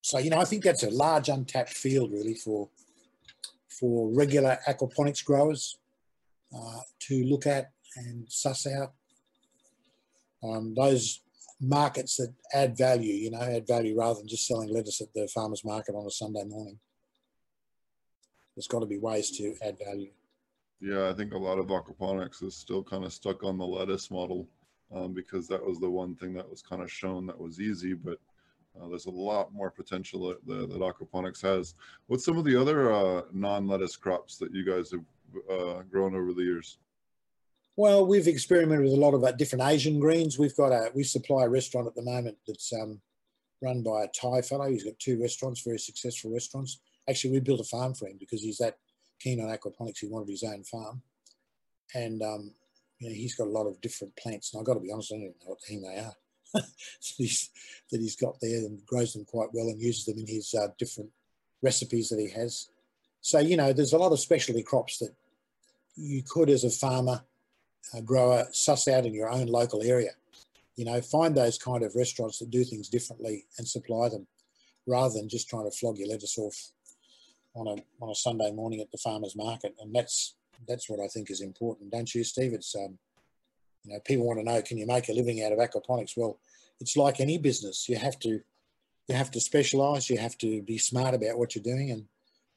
So, you know, I think that's a large untapped field really for, for regular aquaponics growers uh, to look at and suss out. Um, those markets that add value, you know, add value rather than just selling lettuce at the farmer's market on a Sunday morning. There's got to be ways to add value. Yeah, I think a lot of aquaponics is still kind of stuck on the lettuce model um, because that was the one thing that was kind of shown that was easy, but uh, there's a lot more potential that, that, that, aquaponics has. What's some of the other uh, non-lettuce crops that you guys have uh, grown over the years? Well, we've experimented with a lot of uh, different Asian greens. We've got a we supply a restaurant at the moment that's um, run by a Thai fellow. He's got two restaurants, very successful restaurants. Actually, we built a farm for him because he's that keen on aquaponics. He wanted his own farm, and um, you know, he's got a lot of different plants. And I've got to be honest, I don't even know what thing they are. that, he's, that he's got there and grows them quite well and uses them in his uh, different recipes that he has. So, you know, there's a lot of specialty crops that you could, as a farmer, uh, grower, suss out in your own local area. You know, find those kind of restaurants that do things differently and supply them rather than just trying to flog your lettuce off on a, on a Sunday morning at the farmer's market. And that's, that's what I think is important, don't you, Steve? It's, um, you know, people want to know, can you make a living out of aquaponics? Well, it's like any business. You have to, you have to specialize. You have to be smart about what you're doing and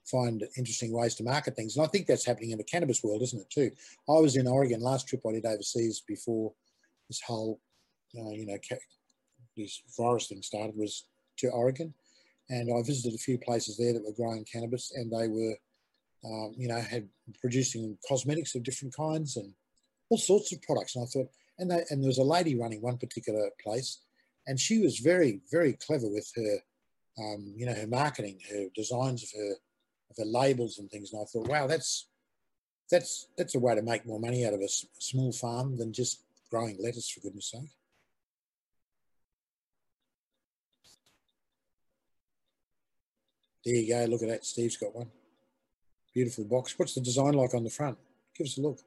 find interesting ways to market things. And I think that's happening in the cannabis world, isn't it? Too. I was in Oregon last trip I did overseas before this whole, uh, you know, this virus thing started was to Oregon, and I visited a few places there that were growing cannabis, and they were, um, you know, had producing cosmetics of different kinds and all sorts of products. And I thought, and they, and there was a lady running one particular place, and she was very, very clever with her, um, you know, her marketing, her designs of her, of her labels and things. And I thought, wow, that's that's that's a way to make more money out of a small farm than just growing lettuce, for goodness sake. There you go. Look at that. Steve's got one. Beautiful box. What's the design like on the front? Give us a look.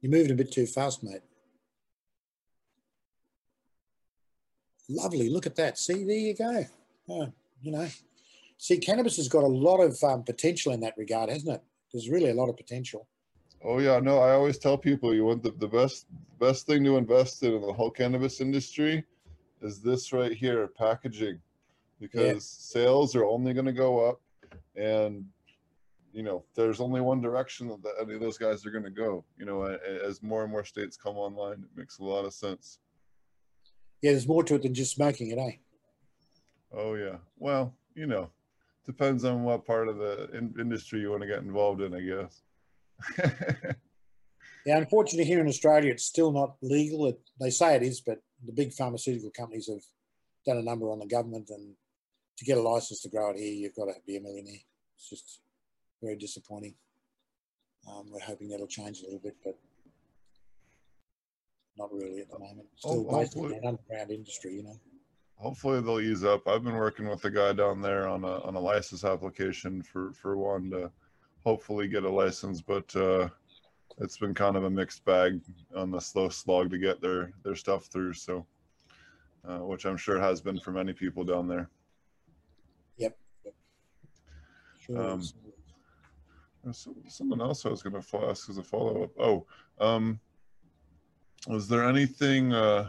You're moving a bit too fast, mate. Lovely. Look at that. See, there you go. Oh, you know, see, cannabis has got a lot of um, potential in that regard, hasn't it? There's really a lot of potential. Oh yeah, no. I always tell people you want the, the best best thing to invest in in the whole cannabis industry is this right here, packaging, because yeah. sales are only going to go up, and you know, there's only one direction that any of those guys are going to go. You know, as more and more states come online, it makes a lot of sense. Yeah, there's more to it than just smoking it, eh? Oh yeah. Well, you know, depends on what part of the in- industry you want to get involved in, I guess. yeah, unfortunately, here in Australia, it's still not legal. It, they say it is, but the big pharmaceutical companies have done a number on the government, and to get a license to grow it here, you've got to be a millionaire. It's just very disappointing. Um, we're hoping that'll change a little bit, but not really at the moment. Still oh, basically an underground industry, you know. Hopefully they'll ease up. I've been working with the guy down there on a on a license application for for one to hopefully get a license, but uh, it's been kind of a mixed bag on the slow slog to get their their stuff through. So, uh, which I'm sure has been for many people down there. Yep. Sure um, someone else I was going to ask as a follow up. Oh, um, was there anything uh,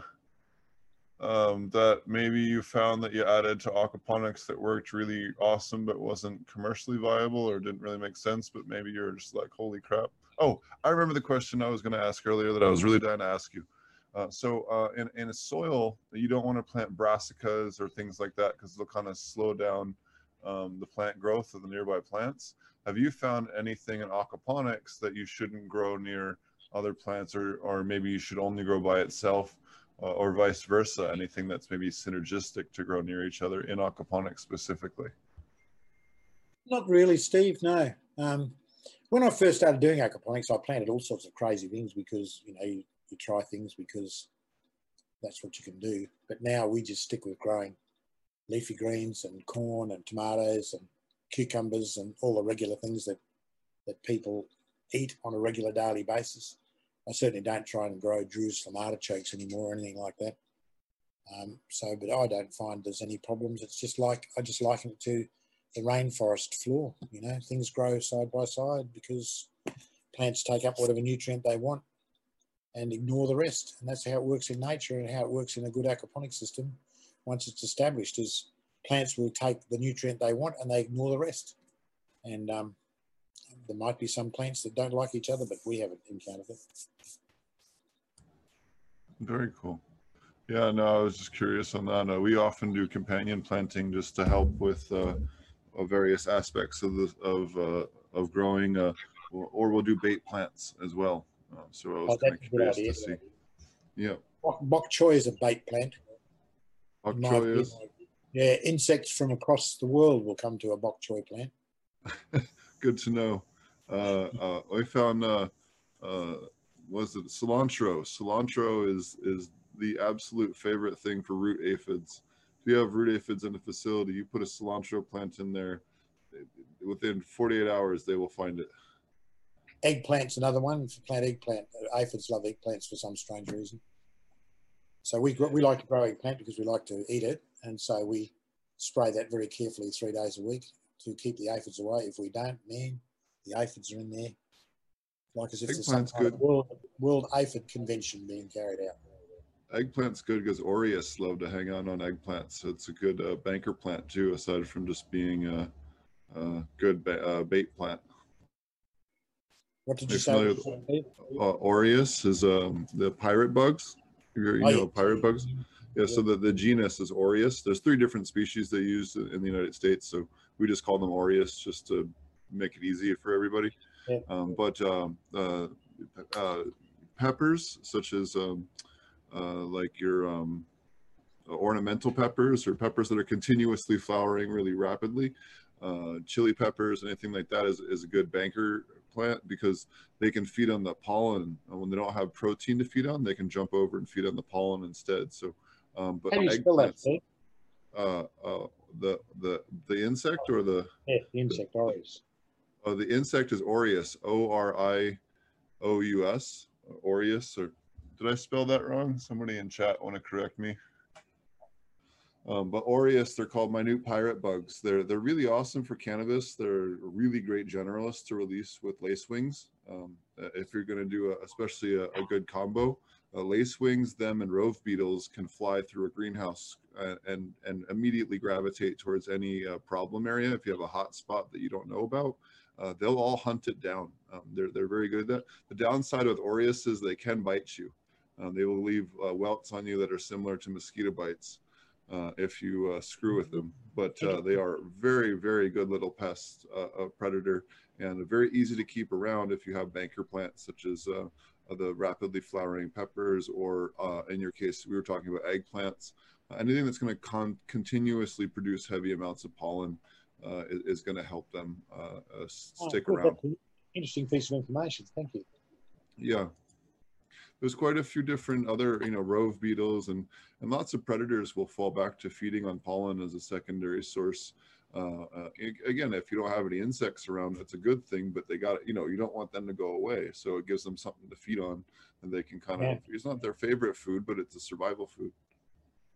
um, that maybe you found that you added to aquaponics that worked really awesome but wasn't commercially viable or didn't really make sense, but maybe you're just like, holy crap. Oh, I remember the question I was going to ask earlier that I was really dying to ask you. Uh, so uh, in, in a soil, you don't want to plant brassicas or things like that because they'll kind of slow down um, the plant growth of the nearby plants. Have you found anything in aquaponics that you shouldn't grow near other plants or, or maybe you should only grow by itself uh, or vice versa? Anything that's maybe synergistic to grow near each other in aquaponics specifically? Not really, Steve. No. Um, when I first started doing aquaponics, I planted all sorts of crazy things because you know you, you try things because that's what you can do. But now we just stick with growing leafy greens and corn and tomatoes and cucumbers and all the regular things that that people eat on a regular daily basis. I certainly don't try and grow Jerusalem artichokes anymore or anything like that. Um, so, but I don't find there's any problems. It's just like I just liken it to the rainforest floor. You know, things grow side by side because plants take up whatever nutrient they want and ignore the rest. And that's how it works in nature and how it works in a good aquaponic system. Once it's established, is plants will take the nutrient they want and they ignore the rest. And um, there might be some plants that don't like each other, but we haven't encountered it. Very cool. Yeah, no, I was just curious on that. Uh, we often do companion planting just to help with uh, uh, various aspects of the of uh, of growing, uh, or, or we'll do bait plants as well. Uh, so I was Oh, kind of curious idea. to see. Yeah, Bok, bok choy is a bait plant. Bok choy is Yeah, insects from across the world will come to a bok choy plant. good to know. Uh, uh, I found uh, uh, was it cilantro? Cilantro is is the absolute favorite thing for root aphids. If you have root aphids in a facility, you put a cilantro plant in there. Within 48 hours, they will find it. Eggplant's another one. If you plant eggplant, aphids love eggplants for some strange reason. So we we like to grow eggplant because we like to eat it, and so we spray that very carefully three days a week to keep the aphids away. If we don't, man, the aphids are in there, like as if there's some Eggplant's kind of good. world, world aphid convention being carried out. Eggplant's good because Orius love to hang out on eggplants. So it's a good uh, banker plant too, aside from just being a, a good ba- uh, bait plant. What did you say? Uh, Orius is um, the pirate bugs. You, Oh, know pirate bugs. Yeah, so the, the genus is Orius. There's three different species they use in the United States, so we just call them Orius just to make it easier for everybody. Um, but um, uh, uh, peppers, such as um, uh, like your um, ornamental peppers or peppers that are continuously flowering really rapidly, uh, chili peppers, anything like that is, is a good banker plant because they can feed on the pollen. And when they don't have protein to feed on, they can jump over and feed on the pollen instead. So, um, but How do you spell that? eggplants, uh, uh, the the the insect or the Yeah, the insect Orius. uh, the insect is Orius, O R I O U S, Orius. Or did I spell that wrong? Somebody in chat want to correct me. Um, but Orius, they're called minute pirate bugs. They're they're really awesome for cannabis. They're really great generalists to release with lace wings. Um, uh, if you're going to do a, especially a, a good combo, uh, lace wings, them, and rove beetles can fly through a greenhouse uh, and and immediately gravitate towards any uh, problem area. If you have a hot spot that you don't know about, uh, they'll all hunt it down. Um, they're they're very good at that. The downside with Orius is they can bite you. Um, they will leave uh, welts on you that are similar to mosquito bites uh, if you uh, screw with them. But uh, they are very, very good little pest uh, predator and very easy to keep around if you have banker plants such as uh, the rapidly flowering peppers or uh, in your case, we were talking about eggplants. Anything that's going to con- continuously produce heavy amounts of pollen uh, is, is going to help them uh, uh, Oh, stick around. Interesting piece of information. Thank you. Yeah. There's quite a few different other, you know, rove beetles and and lots of predators will fall back to feeding on pollen as a secondary source. Uh, uh, again, if you don't have any insects around, that's a good thing. But they got, you know, you don't want them to go away, so it gives them something to feed on, and they can kind Yeah. of. It's not their favorite food, but it's a survival food.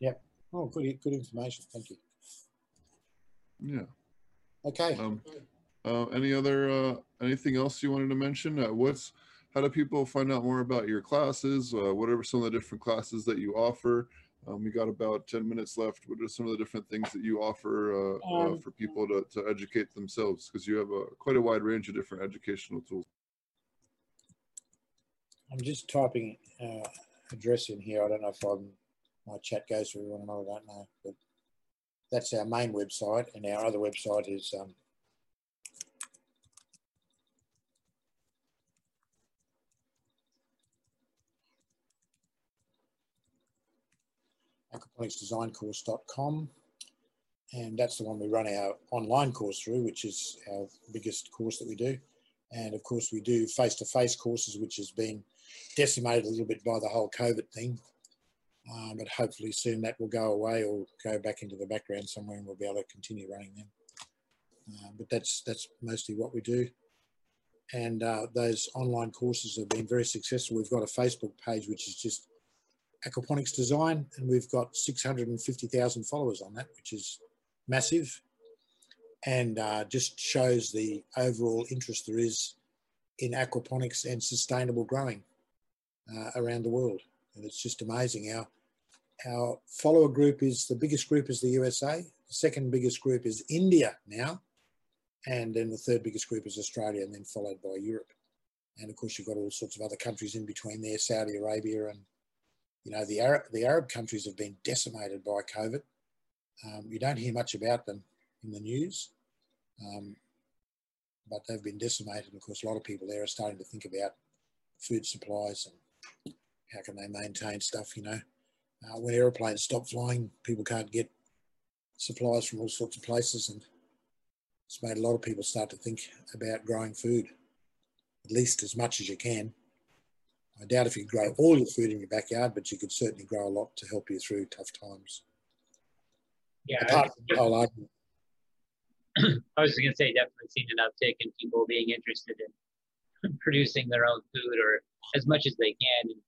Yep. Oh, good, good information. Thank you. Yeah. Okay. Um, uh, any other uh, anything else you wanted to mention? Uh, what's how do people find out more about your classes? Uh, what are some of the different classes that you offer? Um, we got about ten minutes left. What are some of the different things that you offer uh, uh, Um, for people to, to educate themselves? Because you have a quite a wide range of different educational tools. I'm just typing uh, address in here. I don't know if I'm, my chat goes to everyone or not, I don't know. But that's our main website, and our other website is um, aquaponicsdesigncourse.com and that's the one we run our online course through, which is our biggest course that we do. And of course, we do face-to-face courses, which has been decimated a little bit by the whole COVID thing. Um, but hopefully soon that will go away or go back into the background somewhere, and we'll be able to continue running them. Uh, but that's that's mostly what we do. And uh, those online courses have been very successful. We've got a Facebook page which is just aquaponics design, and we've got 650,000 followers on that, which is massive and uh, just shows the overall interest there is in aquaponics and sustainable growing uh, around the world. And it's just amazing. Our, our follower group is the biggest group is the USA, the second biggest group is India now, and then the third biggest group is Australia, and then followed by Europe. And of course, you've got all sorts of other countries in between there, Saudi Arabia, and you know the Arab the Arab countries have been decimated by COVID. Um, you don't hear much about them in the news, um, but they've been decimated. Of course, a lot of people there are starting to think about food supplies and how can they maintain stuff. You know, uh, when aeroplanes stop flying, people can't get supplies from all sorts of places, and it's made a lot of people start to think about growing food, at least as much as you can. I doubt if you could grow all your food in your backyard, but you could certainly grow a lot to help you through tough times. Yeah, Apart from the whole argument. I was going to say definitely seen an uptick in people being interested in producing their own food or as much as they can. And,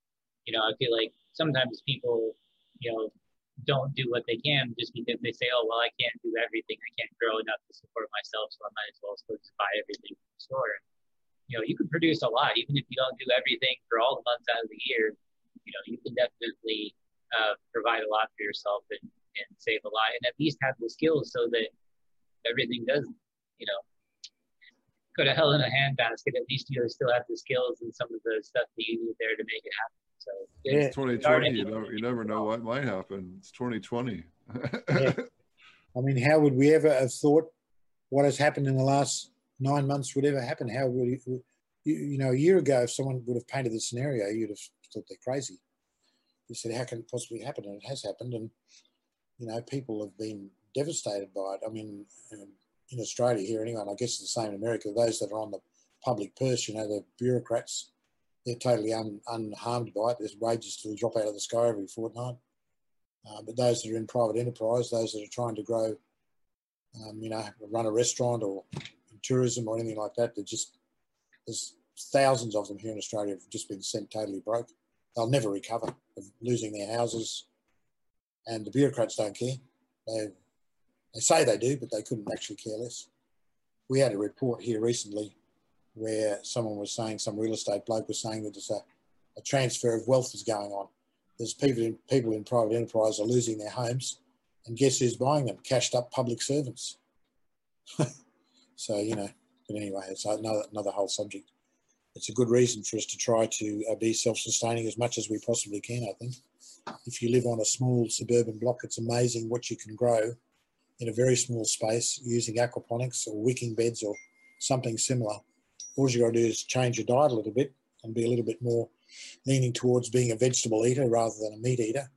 you know, I feel like sometimes people, you know, don't do what they can just because they say, oh, well, I can't do everything. I can't grow enough to support myself, so I might as well just buy everything from the store. You know, you can produce a lot, even if you don't do everything for all the months out of the year. You know, you can definitely uh, provide a lot for yourself and, and save a lot, and at least have the skills so that everything does, you know, go to hell in a handbasket. At least you still have the skills and some of the stuff that you need there to make it happen. So Yeah. It's 2020. You never, you never know what might happen. It's 2020. Yeah. I mean, how would we ever have thought what has happened in the last nine months would ever happen? How would you, you, know, a year ago, if someone would have painted the scenario, you'd have thought they're crazy. You said, how can it possibly happen? And it has happened. And, you know, people have been devastated by it. I mean, um, in Australia here anyway, I guess it's the same in America, those that are on the public purse, you know, the bureaucrats, they're totally un, unharmed by it. There's wages to drop out of the sky every fortnight. Uh, but those that are in private enterprise, those that are trying to grow, um, you know, run a restaurant or tourism or anything like that, they're just, there's thousands of them here in Australia have just been sent totally broke. They'll never recover of losing their houses. And the bureaucrats don't care. They, they say they do, but they couldn't actually care less. We had a report here recently where someone was saying, some real estate bloke was saying that there's a, a transfer of wealth is going on. There's people in, people in private enterprise are losing their homes, and guess who's buying them? Cashed up public servants. so, you know, but anyway, it's another, another whole subject. It's a good reason for us to try to uh, be self sustaining as much as we possibly can, I think. If you live on a small suburban block, it's amazing what you can grow in a very small space using aquaponics or wicking beds or something similar. All you got to do is change your diet a little bit and be a little bit more leaning towards being a vegetable eater rather than a meat eater.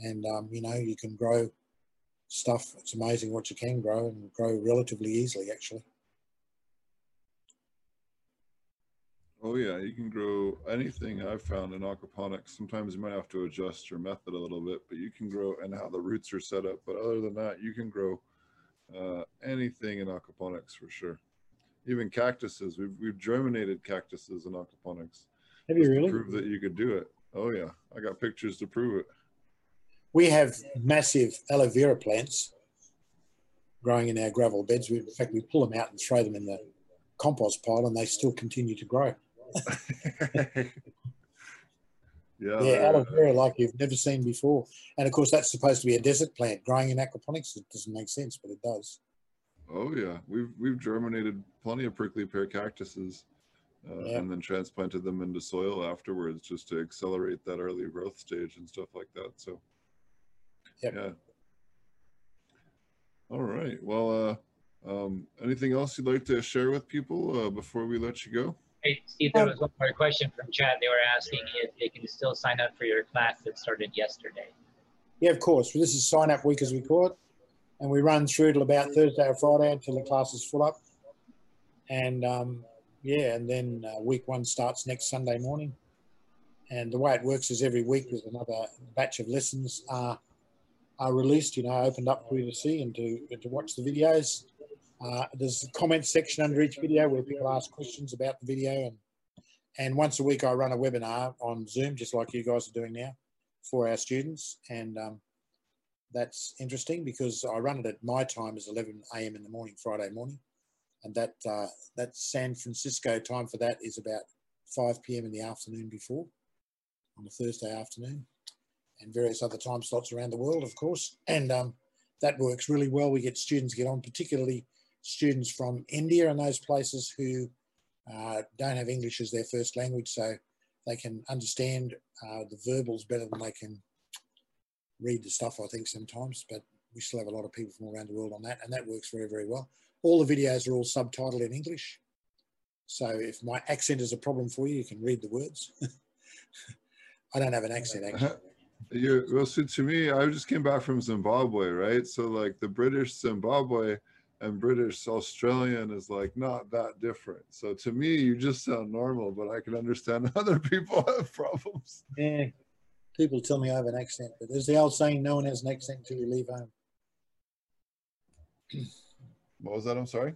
And, um, you know, you can grow stuff. It's amazing what you can grow and grow relatively easily, actually. Oh yeah, you can grow anything I've found in aquaponics. Sometimes you might have to adjust your method a little bit, but you can grow and how the roots are set up. But other than that, you can grow uh, anything in aquaponics for sure. Even cactuses. We've we've germinated cactuses in aquaponics. Have you really? prove that you could do it? Oh yeah, I got pictures to prove it. We have massive aloe vera plants growing in our gravel beds. We, in fact, we pull them out and throw them in the compost pile, and they still continue to grow. yeah, Yeah, aloe vera like you've never seen before. And of course, that's supposed to be a desert plant growing in aquaponics. It doesn't make sense, but it does. Oh yeah, we've we've germinated plenty of prickly pear cactuses uh, Yeah. and then transplanted them into soil afterwards just to accelerate that early growth stage and stuff like that. So, Yep. yeah. All right. Well, uh, um, anything else you'd like to share with people uh, before we let you go? Hey, Steve, there was one more question from chat. They were asking if they can still sign up for your class that started yesterday. Yeah, of course. Well, this is sign up week as we call it. And we run through till about Thursday or Friday until the class is full up. And um, yeah, and then uh, week one starts next Sunday morning. And the way it works is every week there's another batch of lessons are, are released, you know, opened up for you to see and to, and to watch the videos. Uh, there's a comment section under each video where people ask questions about the video. And, and once a week I run a webinar on Zoom, just like you guys are doing now for our students. And um, that's interesting because I run it at my time is 11 a.m. in the morning, Friday morning. And that, uh, that San Francisco time for that is about 5 p.m. in the afternoon before on a Thursday afternoon and various other time slots around the world, of course. And um, that works really well. We get students get on, particularly students from India and those places who uh, don't have English as their first language. So they can understand uh, the verbals better than they can read the stuff, I think, sometimes. But we still have a lot of people from around the world on that, and that works very, very well. All the videos are all subtitled in English. So if my accent is a problem for you, you can read the words. I don't have an accent, actually. You well, so to me, I just came back from Zimbabwe, right? So like the British Zimbabwe and British Australian is like not that different. So to me, you just sound normal, but I can understand other people have problems. Yeah. People tell me I have an accent, but there's the old saying, no one has an accent until you leave home. What was that? I'm sorry.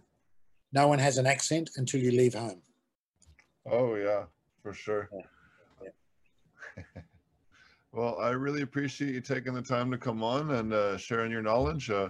No one has an accent until you leave home. Oh yeah, for sure. Yeah. well, I really appreciate you taking the time to come on and uh, sharing your knowledge. Uh,